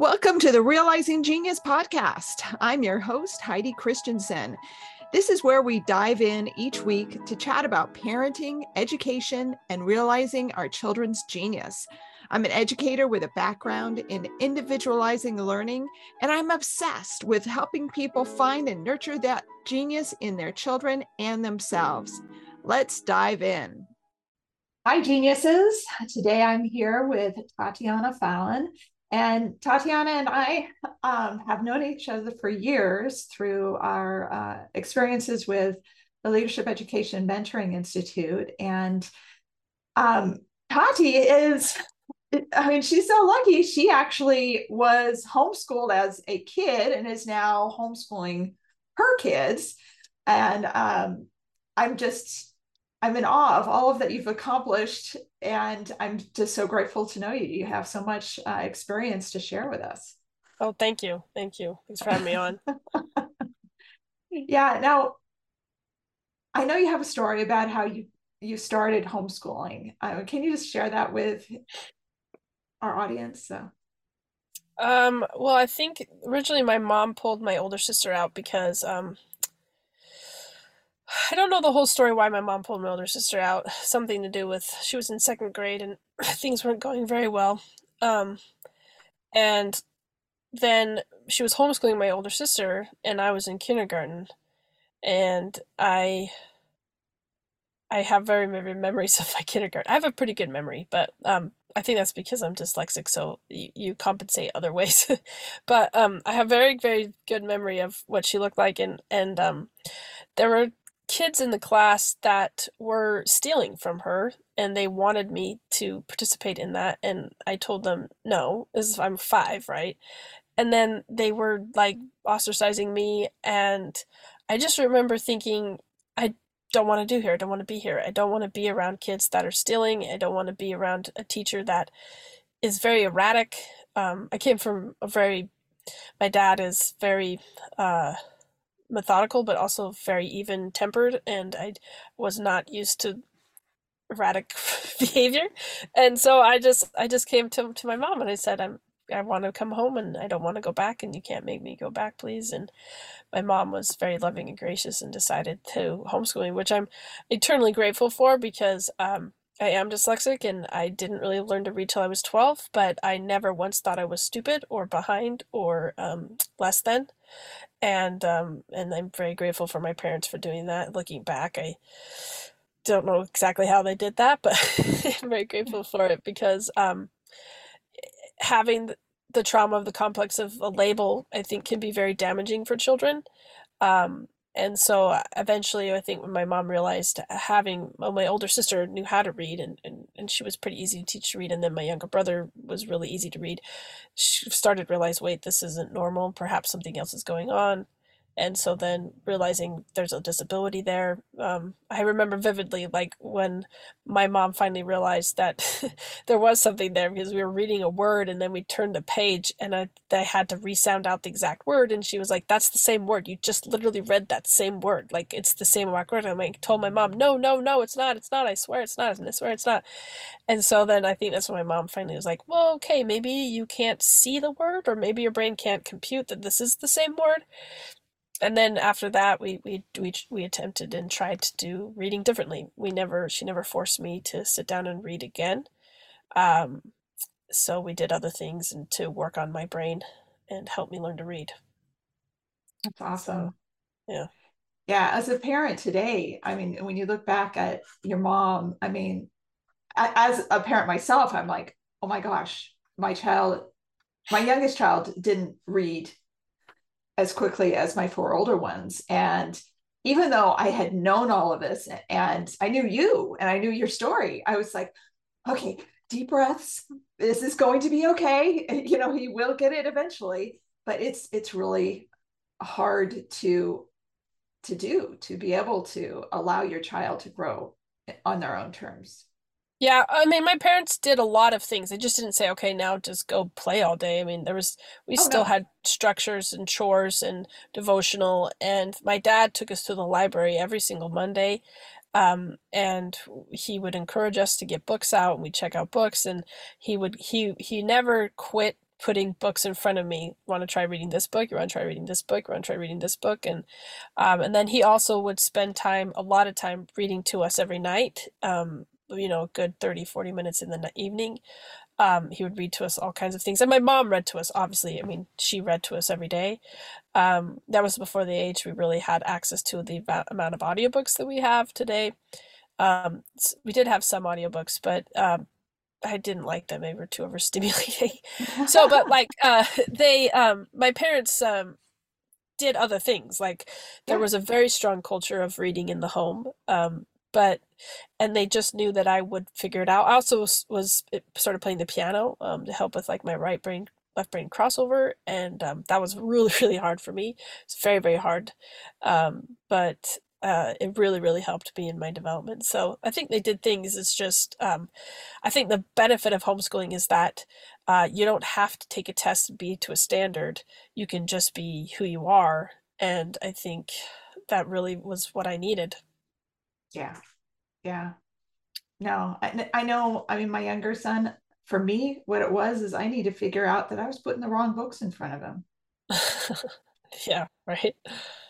Welcome to the Realizing Genius podcast. I'm your host, Heidi Christensen. This is where we dive in each week to chat about parenting, education, and realizing our children's genius. I'm an educator with a background in individualizing learning, and I'm obsessed with helping people find and nurture that genius in their children and themselves. Let's dive in. Hi, geniuses. Today I'm here with Tatiana Fallon. And Tatiana and I um, have known each other for years through our uh, experiences with the Leadership Education Mentoring Institute. And um, Tati is, I mean, she's so lucky. She actually was homeschooled as a kid and is now homeschooling her kids. And um, I'm just I'm in awe of all of that you've accomplished, and I'm just so grateful to know you. You have so much uh, experience to share with us. Oh, thank you, thank you. Thanks for having me on. yeah. Now, I know you have a story about how you you started homeschooling. Uh, can you just share that with our audience? So. Um, well, I think originally my mom pulled my older sister out because um, I don't know the whole story why my mom pulled my older sister out. Something to do with she was in second grade and things weren't going very well. Um, and then she was homeschooling my older sister, and I was in kindergarten, and I I have very vivid memories of my kindergarten. I have a pretty good memory, but um, I think that's because I'm dyslexic, so you, you compensate other ways. but um, I have very very good memory of what she looked like, and and um, there were kids in the class that were stealing from her and they wanted me to participate in that and I told them no as I'm 5 right? And then they were like ostracizing me and I just remember thinking I don't want to do here I don't want to be here I don't want to be around kids that are stealing I don't want to be around a teacher that is very erratic. Um, I came from a very my dad is very uh, methodical but also very even tempered and I was not used to erratic behavior. And so I just I just came to to my mom and I said I'm I want to come home and I don't want to go back and you can't make me go back please. And my mom was very loving and gracious and decided to homeschool me which I'm eternally grateful for because um I am dyslexic and I didn't really learn to read till I was 12, but I never once thought I was stupid or behind or um, less than and um, and I'm very grateful for my parents for doing that. Looking back, I don't know exactly how they did that, but I'm very grateful for it because um, having the trauma of the complex of a label, I think, can be very damaging for children. Um, and so uh, eventually i think when my mom realized having well, my older sister knew how to read and, and, and she was pretty easy to teach to read. And then my younger brother was really easy to read. She started to realize wait this isn't normal. Perhaps something else is going on and so then realizing there's a disability there um, i remember vividly like when my mom finally realized that there was something there because we were reading a word and then we turned the page and I, I had to resound out the exact word and she was like that's the same word. You just literally read that same word. Like it's the same word. And i told my mom no no no it's not it's not. I swear it's not i swear it's not. And so then i think that's when my mom finally was like well okay maybe you can't see the word or maybe your brain can't compute that this is the same word and then after that we, we we we attempted and tried to do reading differently. We never she never forced me to sit down and read again. Um, so we did other things and to work on my brain and help me learn to read. That's awesome. So, yeah. Yeah as a parent today i mean when you look back at your mom i mean as a parent myself i'm like oh my gosh my child my youngest child didn't read as quickly as my four older ones. And even though I had known all of this and I knew you and I knew your story, I was like, okay, deep breaths. This is going to be okay. You know, he will get it eventually, but it's it's really hard to to do to be able to allow your child to grow on their own terms. Yeah, I mean, my parents did a lot of things. They just didn't say, okay, now just go play all day. I mean, there was, we oh, still no. had structures and chores and devotional. And my dad took us to the library every single Monday. Um, and he would encourage us to get books out and we check out books. And he would, he, he never quit putting books in front of me. Want to try reading this book? You want to try reading this book? You want to try reading this book? And um, and then he also would spend time, a lot of time, reading to us every night. Um, you know, good 30, 40 minutes in the evening. Um, he would read to us all kinds of things. And my mom read to us, obviously. I mean, she read to us every day. Um, that was before the age we really had access to the amount of audiobooks that we have today. Um, we did have some audiobooks, but um, I didn't like them. They were too overstimulating. so, but like, uh, they, um, my parents, um, did other things. Like, there was a very strong culture of reading in the home. Um, but, and they just knew that I would figure it out. I also was, was of playing the piano, um, to help with like my right brain, left brain crossover. And, um, that was really, really hard for me. It's very, very hard. Um, but, uh, it really really helped me in my development so i think they did things it's just um, i think the benefit of homeschooling is that uh, you don't have to take a test and be to a standard you can just be who you are and i think that really was what i needed yeah. Yeah. No I, I know i mean my younger son for me what it was is i need to figure out that i was putting the wrong books in front of him. Yeah right.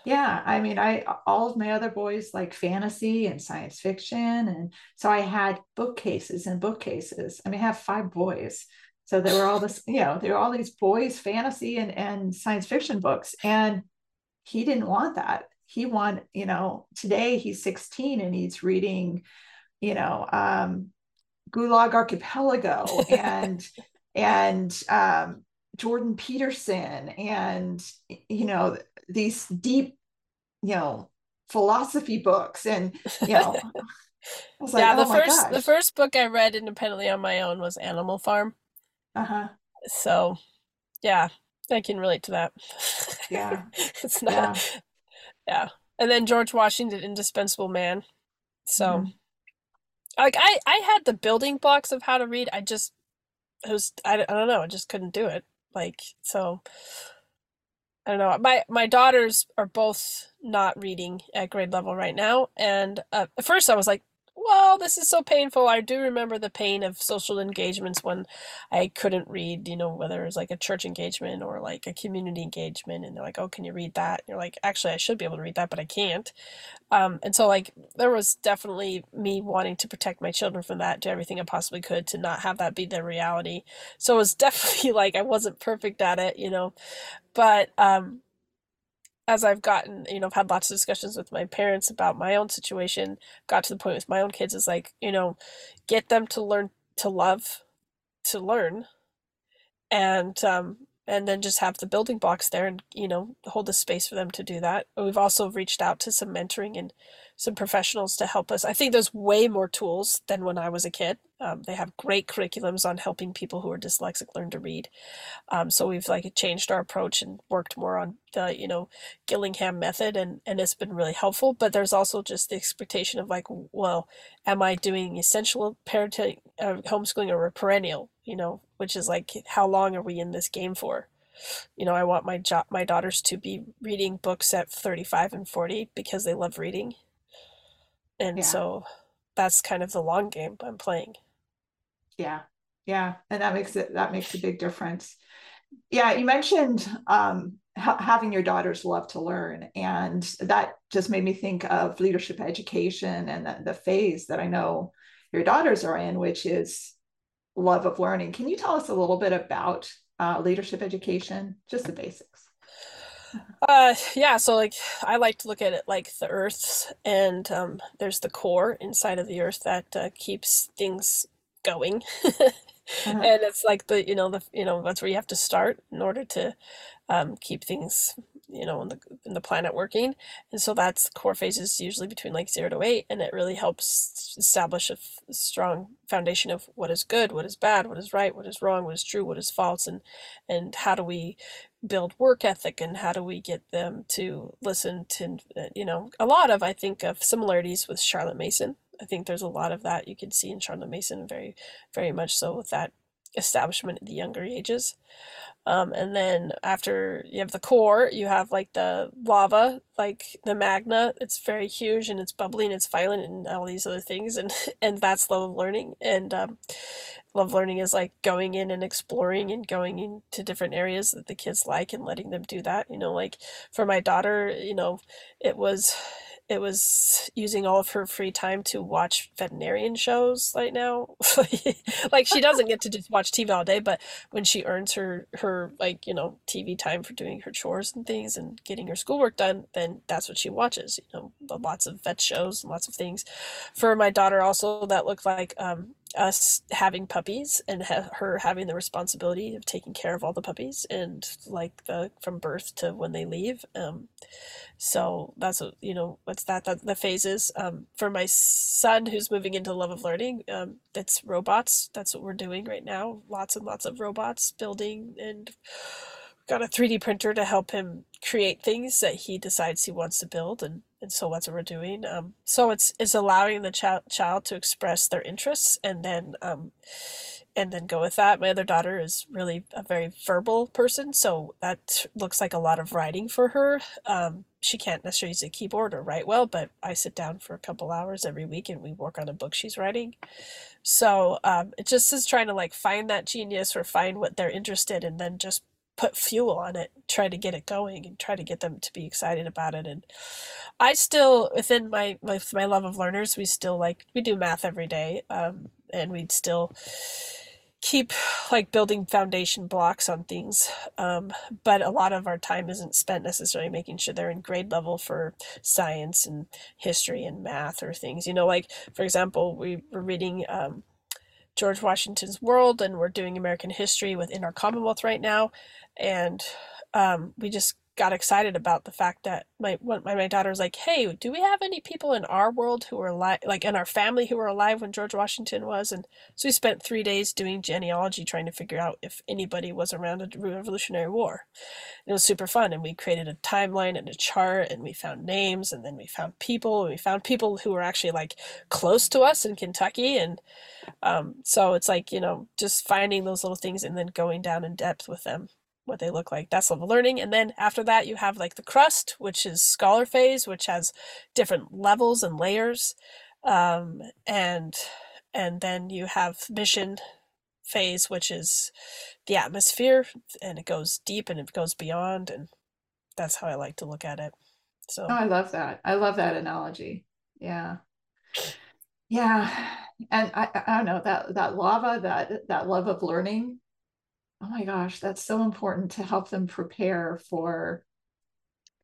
Yeah i mean i all of my other boys like fantasy and science fiction and so i had bookcases and bookcases. I mean i have five boys so there were all this you know there were all these boys fantasy and and science fiction books and he didn't want that he want you know today he's 16 and he's reading you know um gulag archipelago and and um jordan peterson and you know these deep you know philosophy books and you know like, yeah the oh first the first book i read independently on my own was animal farm. Uh-huh. So yeah i can relate to that. Yeah. It's not yeah. Yeah. and then george washington indispensable man so mm-hmm. like i i had the building blocks of how to read i just it was I, I don't know i just couldn't do it like so I don't know. My my daughters are both not reading at grade level right now, and uh, at first I was like, well, this is so painful. I do remember the pain of social engagements when I couldn't read, you know, whether it was like a church engagement or like a community engagement. And they're like, oh, can you read that? And you're like, actually, I should be able to read that, but I can't. Um, and so, like, there was definitely me wanting to protect my children from that, do everything I possibly could to not have that be their reality. So it was definitely like I wasn't perfect at it, you know. But, um, as I've gotten, you know, I've had lots of discussions with my parents about my own situation, got to the point with my own kids is like, you know, get them to learn to love, to learn, and um, and then just have the building blocks there, and you know, hold the space for them to do that. We've also reached out to some mentoring and some professionals to help us. I think there's way more tools than when I was a kid. Um, they have great curriculums on helping people who are dyslexic learn to read. Um, so we've like changed our approach and worked more on the you know Gillingham method, and and it's been really helpful. But there's also just the expectation of like, well, am I doing essential parenting, uh, homeschooling, or perennial? You know, which is like, how long are we in this game for? you know, I want my job, my daughters to be reading books at 35 and 40 because they love reading and yeah. so that's kind of the long game I'm playing. Yeah, yeah, and that makes it that makes a big difference. Yeah, you mentioned um, ha- having your daughters love to learn, and that just made me think of leadership education and the, the phase that I know your daughters are in, which is love of learning. Can you tell us a little bit about uh, leadership education, just the basics? Uh, yeah, so like I like to look at it like the Earth, and um, there's the core inside of the Earth that uh, keeps things going, uh-huh. and it's like the you know the you know that's where you have to start in order to um, keep things you know in the in the planet working and so that's core phases usually between like zero to eight and it really helps establish a f- strong foundation of what is good what is bad what is right what is wrong what is true what is false and and how do we build work ethic and how do we get them to listen to uh, you know a lot of i think of similarities with charlotte mason. I think there's a lot of that you can see in charlotte mason very very much so with that establishment at the younger ages Um, and then after you have the core, you have like the lava, like the magma. It's very huge and it's bubbly and it's violent and all these other things. And, and that's love of learning. And um, love learning is like going in and exploring and going into different areas that the kids like and letting them do that. You know, like for my daughter, you know, it was it was using all of her free time to watch veterinarian shows right now. like she doesn't get to just watch TV all day, but when she earns her her like, you know, TV time for doing her chores and things and getting her schoolwork done, then that's what she watches, you know, lots of vet shows, lots of things. For my daughter also that looked like um us having puppies and ha- her having the responsibility of taking care of all the puppies and like the from birth to when they leave um so that's what you know what's that, that the phases. Um for my son who's moving into love of learning um that's robots. That's what we're doing right now. Lots and lots of robots building and got a 3d printer to help him create things that he decides he wants to build and and so that's what we're doing. Um, so it's it's allowing the child child to express their interests and then um, and then go with that. My other daughter is really a very verbal person, so that looks like a lot of writing for her. Um, she can't necessarily use a keyboard or write well, but I sit down for a couple hours every week and we work on a book she's writing. So um, it just is trying to like find that genius or find what they're interested in, and then just put fuel on it, try to get it going and try to get them to be excited about it. And I still, within my, my, my love of learners, we still like, we do math every day. Um, and we'd still keep like building foundation blocks on things. Um, but a lot of our time isn't spent necessarily making sure they're in grade level for science and history and math or things, you know, like for example, we were reading, um, George Washington's World, and we're doing American history within our Commonwealth right now and um, we just got excited about the fact that my my, my was like, "Hey, do we have any people in our world who are alive, like in our family who were alive when George Washington was?" And so we spent three days doing genealogy, trying to figure out if anybody was around the Revolutionary War. It was super fun, and we created a timeline and a chart, and we found names, and then we found people, and we found people who were actually like close to us in Kentucky, and um, so it's like you know just finding those little things and then going down in depth with them what they look like. That's level learning. And then after that, you have like the crust, which is scholar phase, which has different levels and layers. Um, and and then you have mission phase, which is the atmosphere, and it goes deep and it goes beyond, and that's how I like to look at it. So oh, I love that. I love that analogy. Yeah, yeah, and I I don't know that that lava that that love of learning oh my gosh, that's so important to help them prepare for,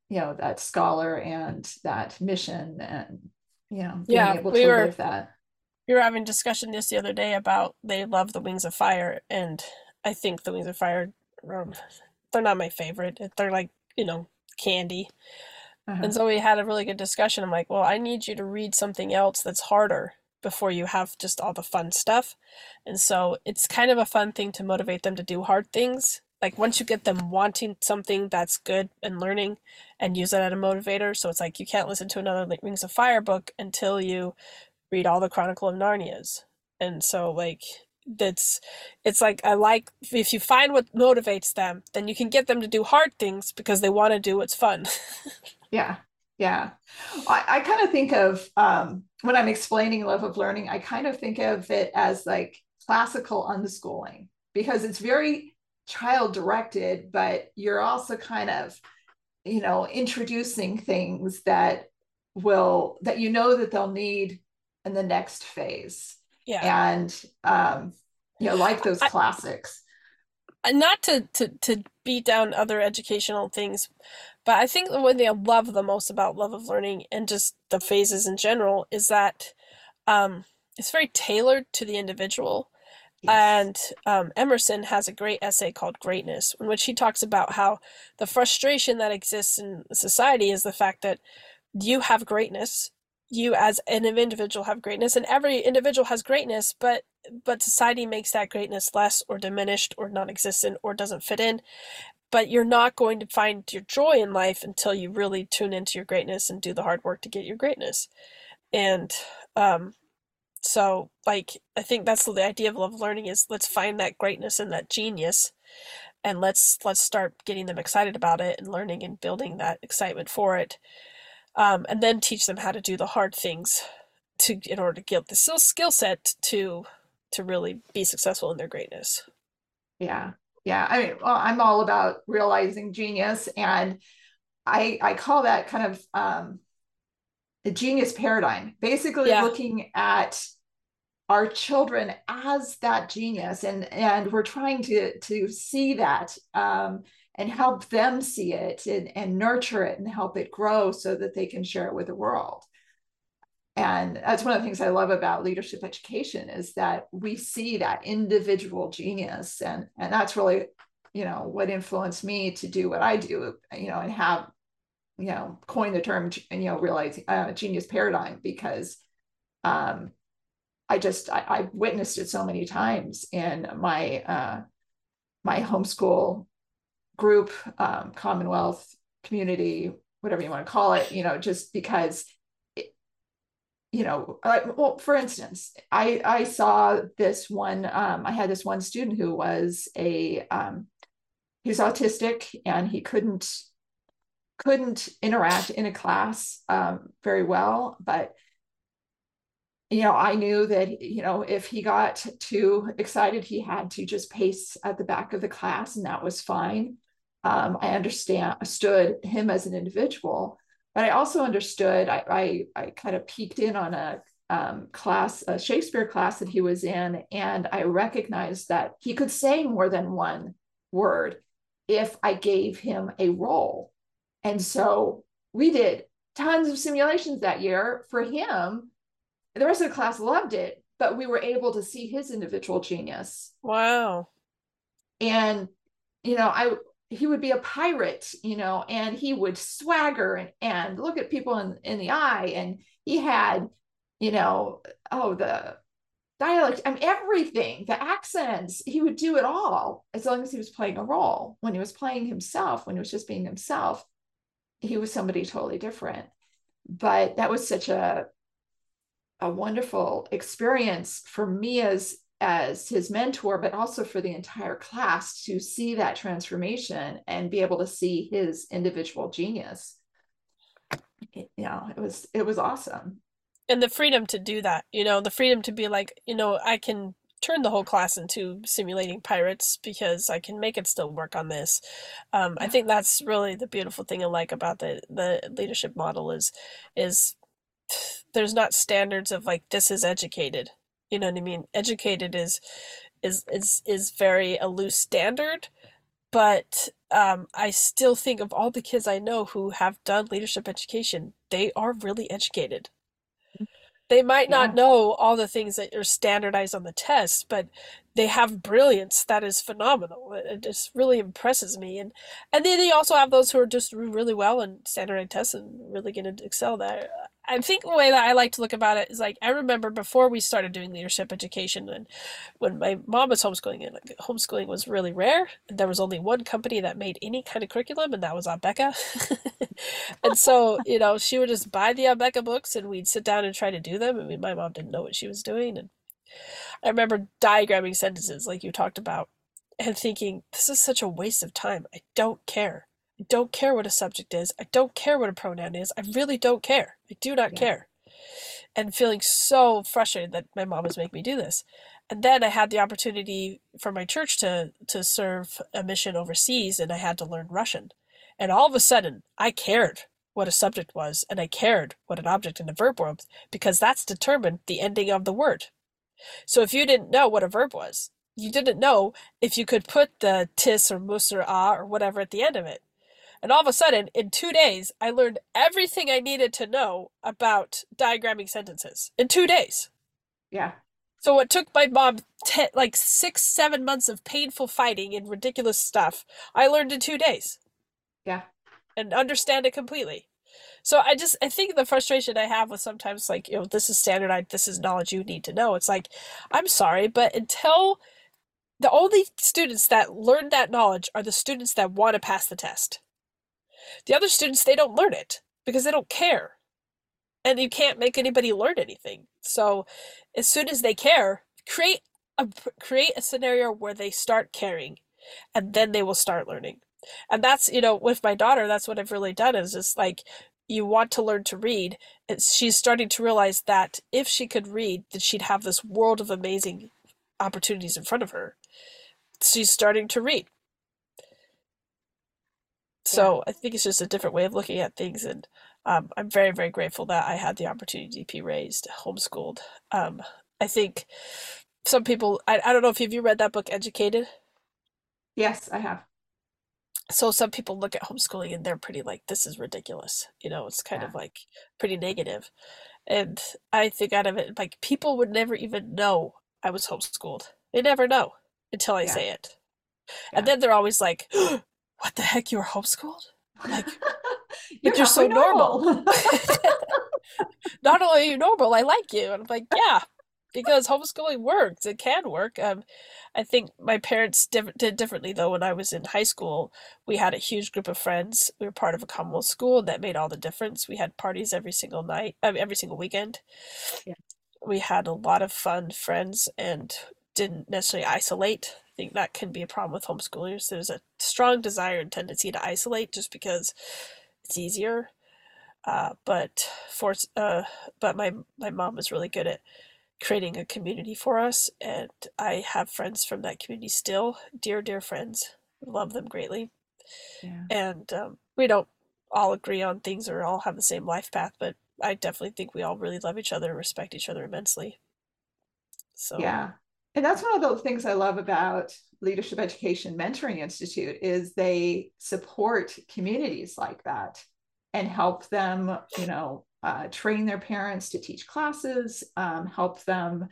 you know, that scholar and that mission and, you know, yeah, able we to were, that. We were having discussion this the other day about they love the Wings of Fire, and I think the Wings of Fire, um, they're not my favorite. They're like, you know, candy. Uh-huh. And so we had a really good discussion. I'm like, well, I need you to read something else that's harder before you have just all the fun stuff. And so it's kind of a fun thing to motivate them to do hard things. Like once you get them wanting something that's good and learning and use it as a motivator. So it's like you can't listen to another Wings of Fire book until you read all the Chronicle of Narnias. And so like that's it's like I like if you find what motivates them, then you can get them to do hard things because they want to do what's fun. yeah. Yeah. I, I kind of think of um, when I'm explaining love of learning, I kind of think of it as like classical unschooling because it's very child directed, but you're also kind of, you know, introducing things that will, that you know that they'll need in the next phase. Yeah. And, um, you know, like those I, classics. Not to, to, to beat down other educational things, but I think the one thing I love the most about Love of Learning and just the phases in general is that um, it's very tailored to the individual. Yes. And um, Emerson has a great essay called Greatness, in which he talks about how the frustration that exists in society is the fact that you have greatness, you as an individual have greatness, and every individual has greatness, but but society makes that greatness less or diminished or non-existent or doesn't fit in but you're not going to find your joy in life until you really tune into your greatness and do the hard work to get your greatness. And um so like i think that's the idea of love learning is let's find that greatness and that genius and let's let's start getting them excited about it and learning and building that excitement for it um, and then teach them how to do the hard things to in order to get the skill set to to really be successful in their greatness. Yeah yeah i mean well, i'm all about realizing genius and i i call that kind of um the genius paradigm basically yeah. looking at our children as that genius and and we're trying to to see that um, and help them see it and, and nurture it and help it grow so that they can share it with the world and that's one of the things i love about leadership education is that we see that individual genius and and that's really you know what influenced me to do what i do you know and have you know coin the term you know realize uh, genius paradigm because um I just I, I witnessed it so many times in my uh, my homeschool group, um, Commonwealth community, whatever you want to call it. You know, just because. You know, like, well, for instance, I I saw this one. Um, I had this one student who was a um, he was autistic and he couldn't couldn't interact in a class um, very well, but you know, I knew that, you know, if he got too excited, he had to just pace at the back of the class, and that was fine. Um, I understand, stood him as an individual, but I also understood, I, I, I kind of peeked in on a um, class, a Shakespeare class that he was in, and I recognized that he could say more than one word if I gave him a role. And so we did tons of simulations that year for him the rest of the class loved it, but we were able to see his individual genius. Wow. And, you know, I, he would be a pirate, you know, and he would swagger and, and look at people in, in the eye. And he had, you know, oh, the dialect, I mean, everything, the accents, he would do it all as long as he was playing a role. When he was playing himself, when he was just being himself, he was somebody totally different. But that was such a a wonderful experience for me as as his mentor but also for the entire class to see that transformation and be able to see his individual genius. You know it was it was awesome. And the freedom to do that you know the freedom to be like you know i can turn the whole class into simulating pirates because I can make it still work on this. Um, I think that's really the beautiful thing I like about the the leadership model is is there's not standards of like this is educated you know what i mean? Educated is is is is very a loose standard but um, i still think of all the kids i know who have done leadership education they are really educated. They might not yeah. know all the things that are standardized on the test but they have brilliance that is phenomenal it just really impresses me and and then you also have those who are just really well in standardized tests and really going to excel there I think the way that I like to look about it is like I remember before we started doing leadership education and when my mom was homeschooling and like, homeschooling was really rare and there was only one company that made any kind of curriculum and that was Abeka. and so, you know, she would just buy the Abeka books and we'd sit down and try to do them. I mean, my mom didn't know what she was doing and I remember diagramming sentences like you talked about and thinking this is such a waste of time. I don't care. I don't care what a subject is. I don't care what a pronoun is. I really don't care. I do not yeah. care. And feeling so frustrated that my mom was making me do this. And then I had the opportunity for my church to to serve a mission overseas and I had to learn Russian. And all of a sudden, I cared what a subject was and I cared what an object and a verb was because that's determined the ending of the word. So if you didn't know what a verb was, you didn't know if you could put the tis or mus or ah or whatever at the end of it. And all of a sudden, in two days, I learned everything I needed to know about diagramming sentences. In two days. Yeah. So what took my mom ten, like six, seven months of painful fighting and ridiculous stuff, I learned in two days. Yeah. And understand it completely. So I just I think the frustration I have with sometimes like, you know, this is standardized, this is knowledge you need to know. It's like, I'm sorry, but until the only students that learn that knowledge are the students that want to pass the test. The other students, they don't learn it because they don't care. And you can't make anybody learn anything. So as soon as they care, create a create a scenario where they start caring and then they will start learning. And that's, you know, with my daughter, that's what I've really done is just like you want to learn to read. She's starting to realize that if she could read, that she'd have this world of amazing opportunities in front of her. She's starting to read. So yeah. I think it's just a different way of looking at things, and um, I'm very, very grateful that I had the opportunity to be raised homeschooled. Um, I think some people, I, I don't know if have you read that book, Educated? Yes, I have. So some people look at homeschooling and they're pretty like, this is ridiculous. You know, it's kind yeah. of like pretty. And I think out of it, like people would never even know I was homeschooled. They never know until I yeah. say it. Yeah. And then they're always like, what the heck, you were homeschooled? Like, you're, you're so normal. normal. Not only are you normal, I like you. And I'm like, yeah, because homeschooling works. It can work. Um, I think my parents diff- did differently though. When I was in high school, we had a huge group of friends. We were part of a Commonwealth school, and that made all the difference. We had parties every single night, uh, every single weekend. Yeah. We had a lot of fun friends and didn't necessarily isolate. I think that can be a problem with homeschoolers. There's a strong desire and tendency to isolate just because it's easier. Uh, but for uh, but my my mom was really good at creating a community for us, and I have friends from that community still, dear dear friends. Love them greatly, yeah. and um, we don't all agree on things or all have the same life path, but I definitely think we all really love each other and respect each other immensely. So yeah, and that's one of the things I love about Leadership Education Mentoring Institute is they support communities like that and help them, you know, uh, train their parents to teach classes, um, help them,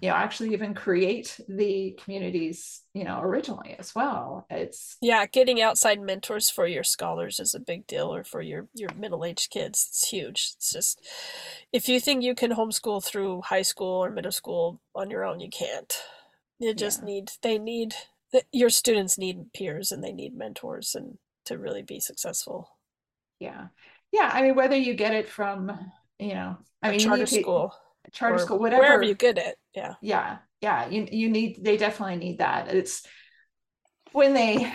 you know, actually even create the communities, you know, originally as well. It's yeah, getting outside mentors for your scholars is a big deal, or for your your middle aged kids. It's huge. It's just if you think you can homeschool through high school or middle school on your own, you can't. You just yeah. need they need your students need peers and they need mentors and to really be successful. Yeah yeah i mean whether you get it from you know i mean charter school charter school whatever. wherever you get it yeah. Yeah yeah you, you need they definitely need that. It's when they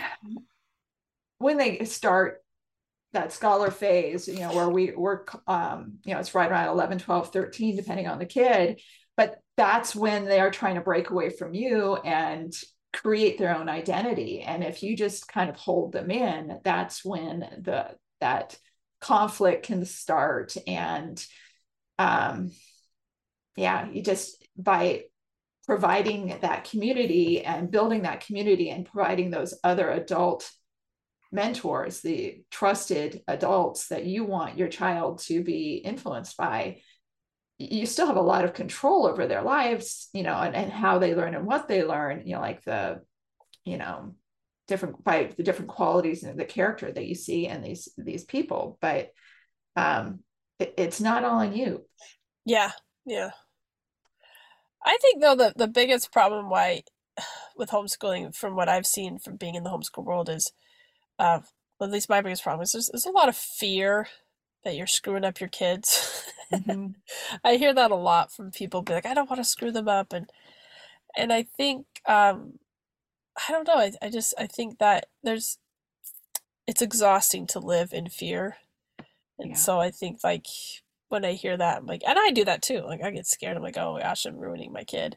when they start that scholar phase you know where we work um you know it's right around 11 12 13 depending on the kid but that's when they are trying to break away from you and create their own identity. And if you just kind of hold them in that's when the that conflict can start and um yeah you just by providing that community and building that community and providing those other adult mentors the trusted adults that you want your child to be influenced by you still have a lot of control over their lives you know and, and how they learn and what they learn you know like the you know different by the different qualities and the character that you see in these these people but um it, it's not all on you. Yeah yeah. I think though the the biggest problem why with homeschooling from what i've seen from being in the homeschool world is uh well, at least my biggest problem is there's, there's a lot of fear that you're screwing up your kids. Mm-hmm. i hear that a lot from people be like i don't want to screw them up and and i think um I don't know. I, I just I think that there's it's exhausting to live in fear. And yeah. so I think like when I hear that, I'm like and I do that too. Like I get scared. I'm like, oh gosh, I'm ruining my kid.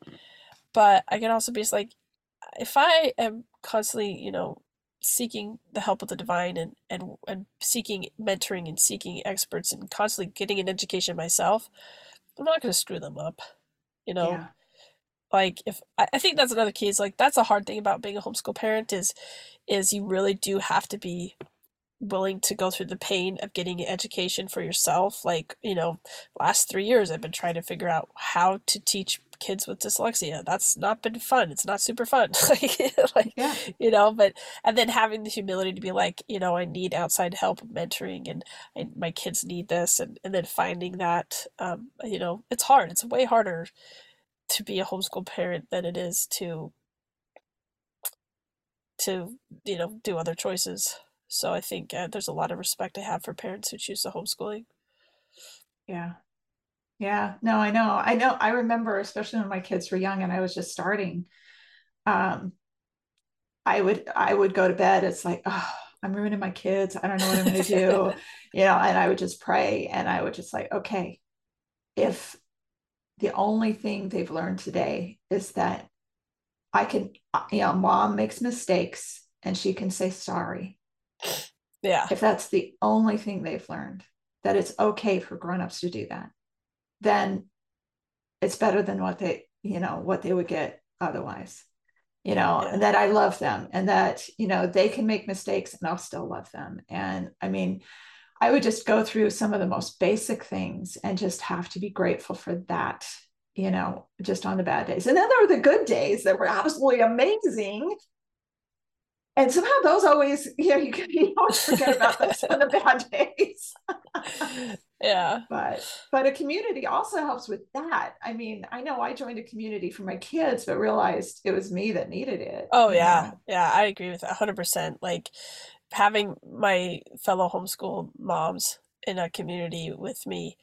But I can also be just like if I am constantly, you know, seeking the help of the divine and and and seeking mentoring and seeking experts and constantly getting an education myself, I'm not going to screw them up. You know, yeah like if I think that's another key is like that's a hard thing about being a homeschool parent is is you really do have to be willing to go through the pain of getting an education for yourself. Like you know last three years i've been trying to figure out how to teach kids with dyslexia. That's not been fun. It's not super fun. Like, like yeah. you know but and then having the humility to be like you know i need outside help mentoring and, and my kids need this and, and then finding that um, you know it's hard. It's way harder to be a homeschool parent than it is to to you know do other choices so i think uh, there's a lot of respect i have for parents who choose the homeschooling yeah yeah no i know i know i remember especially when my kids were young and i was just starting um I would I would go to bed. It's like, oh, I'm ruining my kids. I don't know what I'm going to do, you know. And I would just pray, and I would just like, okay, if the only thing they've learned today is that I can, uh, you know, mom makes mistakes and she can say sorry. Yeah. If that's the only thing they've learned, that it's okay for grown-ups to do that, then it's better than what they, you know, what they would get otherwise. You know, yeah. and that I love them and that, you know, they can make mistakes and I'll still love them. And I mean, I would just go through some of the most basic things and just have to be grateful for that, you know, just on the bad days. And then there were the good days that were absolutely amazing. And somehow those always you know you, can, you always forget about those on the bad days. Yeah. But but a community also helps with that. I mean i know i joined a community for my kids but realized it was me that needed it oh yeah. know? yeah i agree with that 100% like having my fellow homeschool moms in a community with me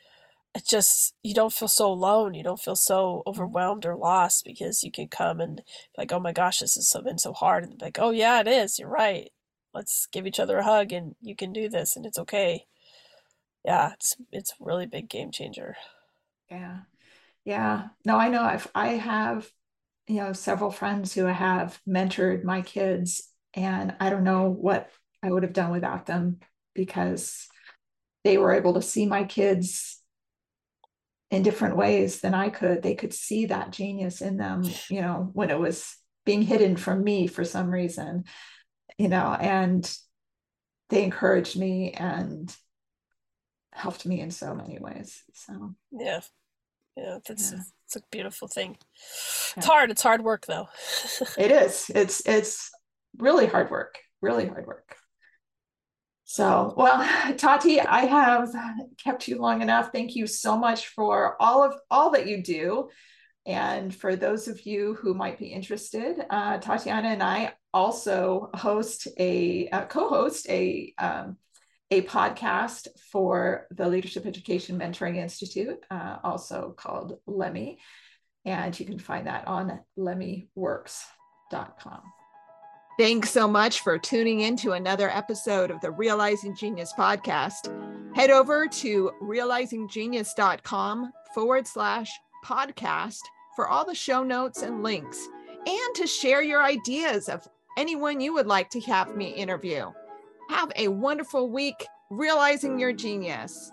it just you don't feel so alone. You don't feel so overwhelmed or lost because you can come and like oh my gosh this has been so hard. And like oh yeah it is. You're right. Let's give each other a hug and you can do this and it's okay. Yeah it's it's a really big game changer. Yeah. Yeah. No i know. I've i have you know several friends who have mentored my kids and i don't know what i would have done without them because they were able to see my kids in different ways than I could. They could see that genius in them, you know, when it was being hidden from me for some reason, you know, and they encouraged me and helped me in so many ways. So, yeah. Yeah, that's yeah. it's a beautiful thing. It's hard. It's hard work though. it is. It's it's really hard work. Really hard work. So, well, Tati, I have kept you long enough. Thank you so much for all of all that you do. And for those of you who might be interested, uh, Tatiana and I also host a uh, co-host a um, a podcast for the Leadership Education Mentoring Institute, uh, also called LEMI, and you can find that on lemiworks.com. Thanks so much for tuning in to another episode of the Realizing Genius podcast. Head over to realizinggenius.com forward slash podcast for all the show notes and links and to share your ideas of anyone you would like to have me interview. Have a wonderful week realizing your genius.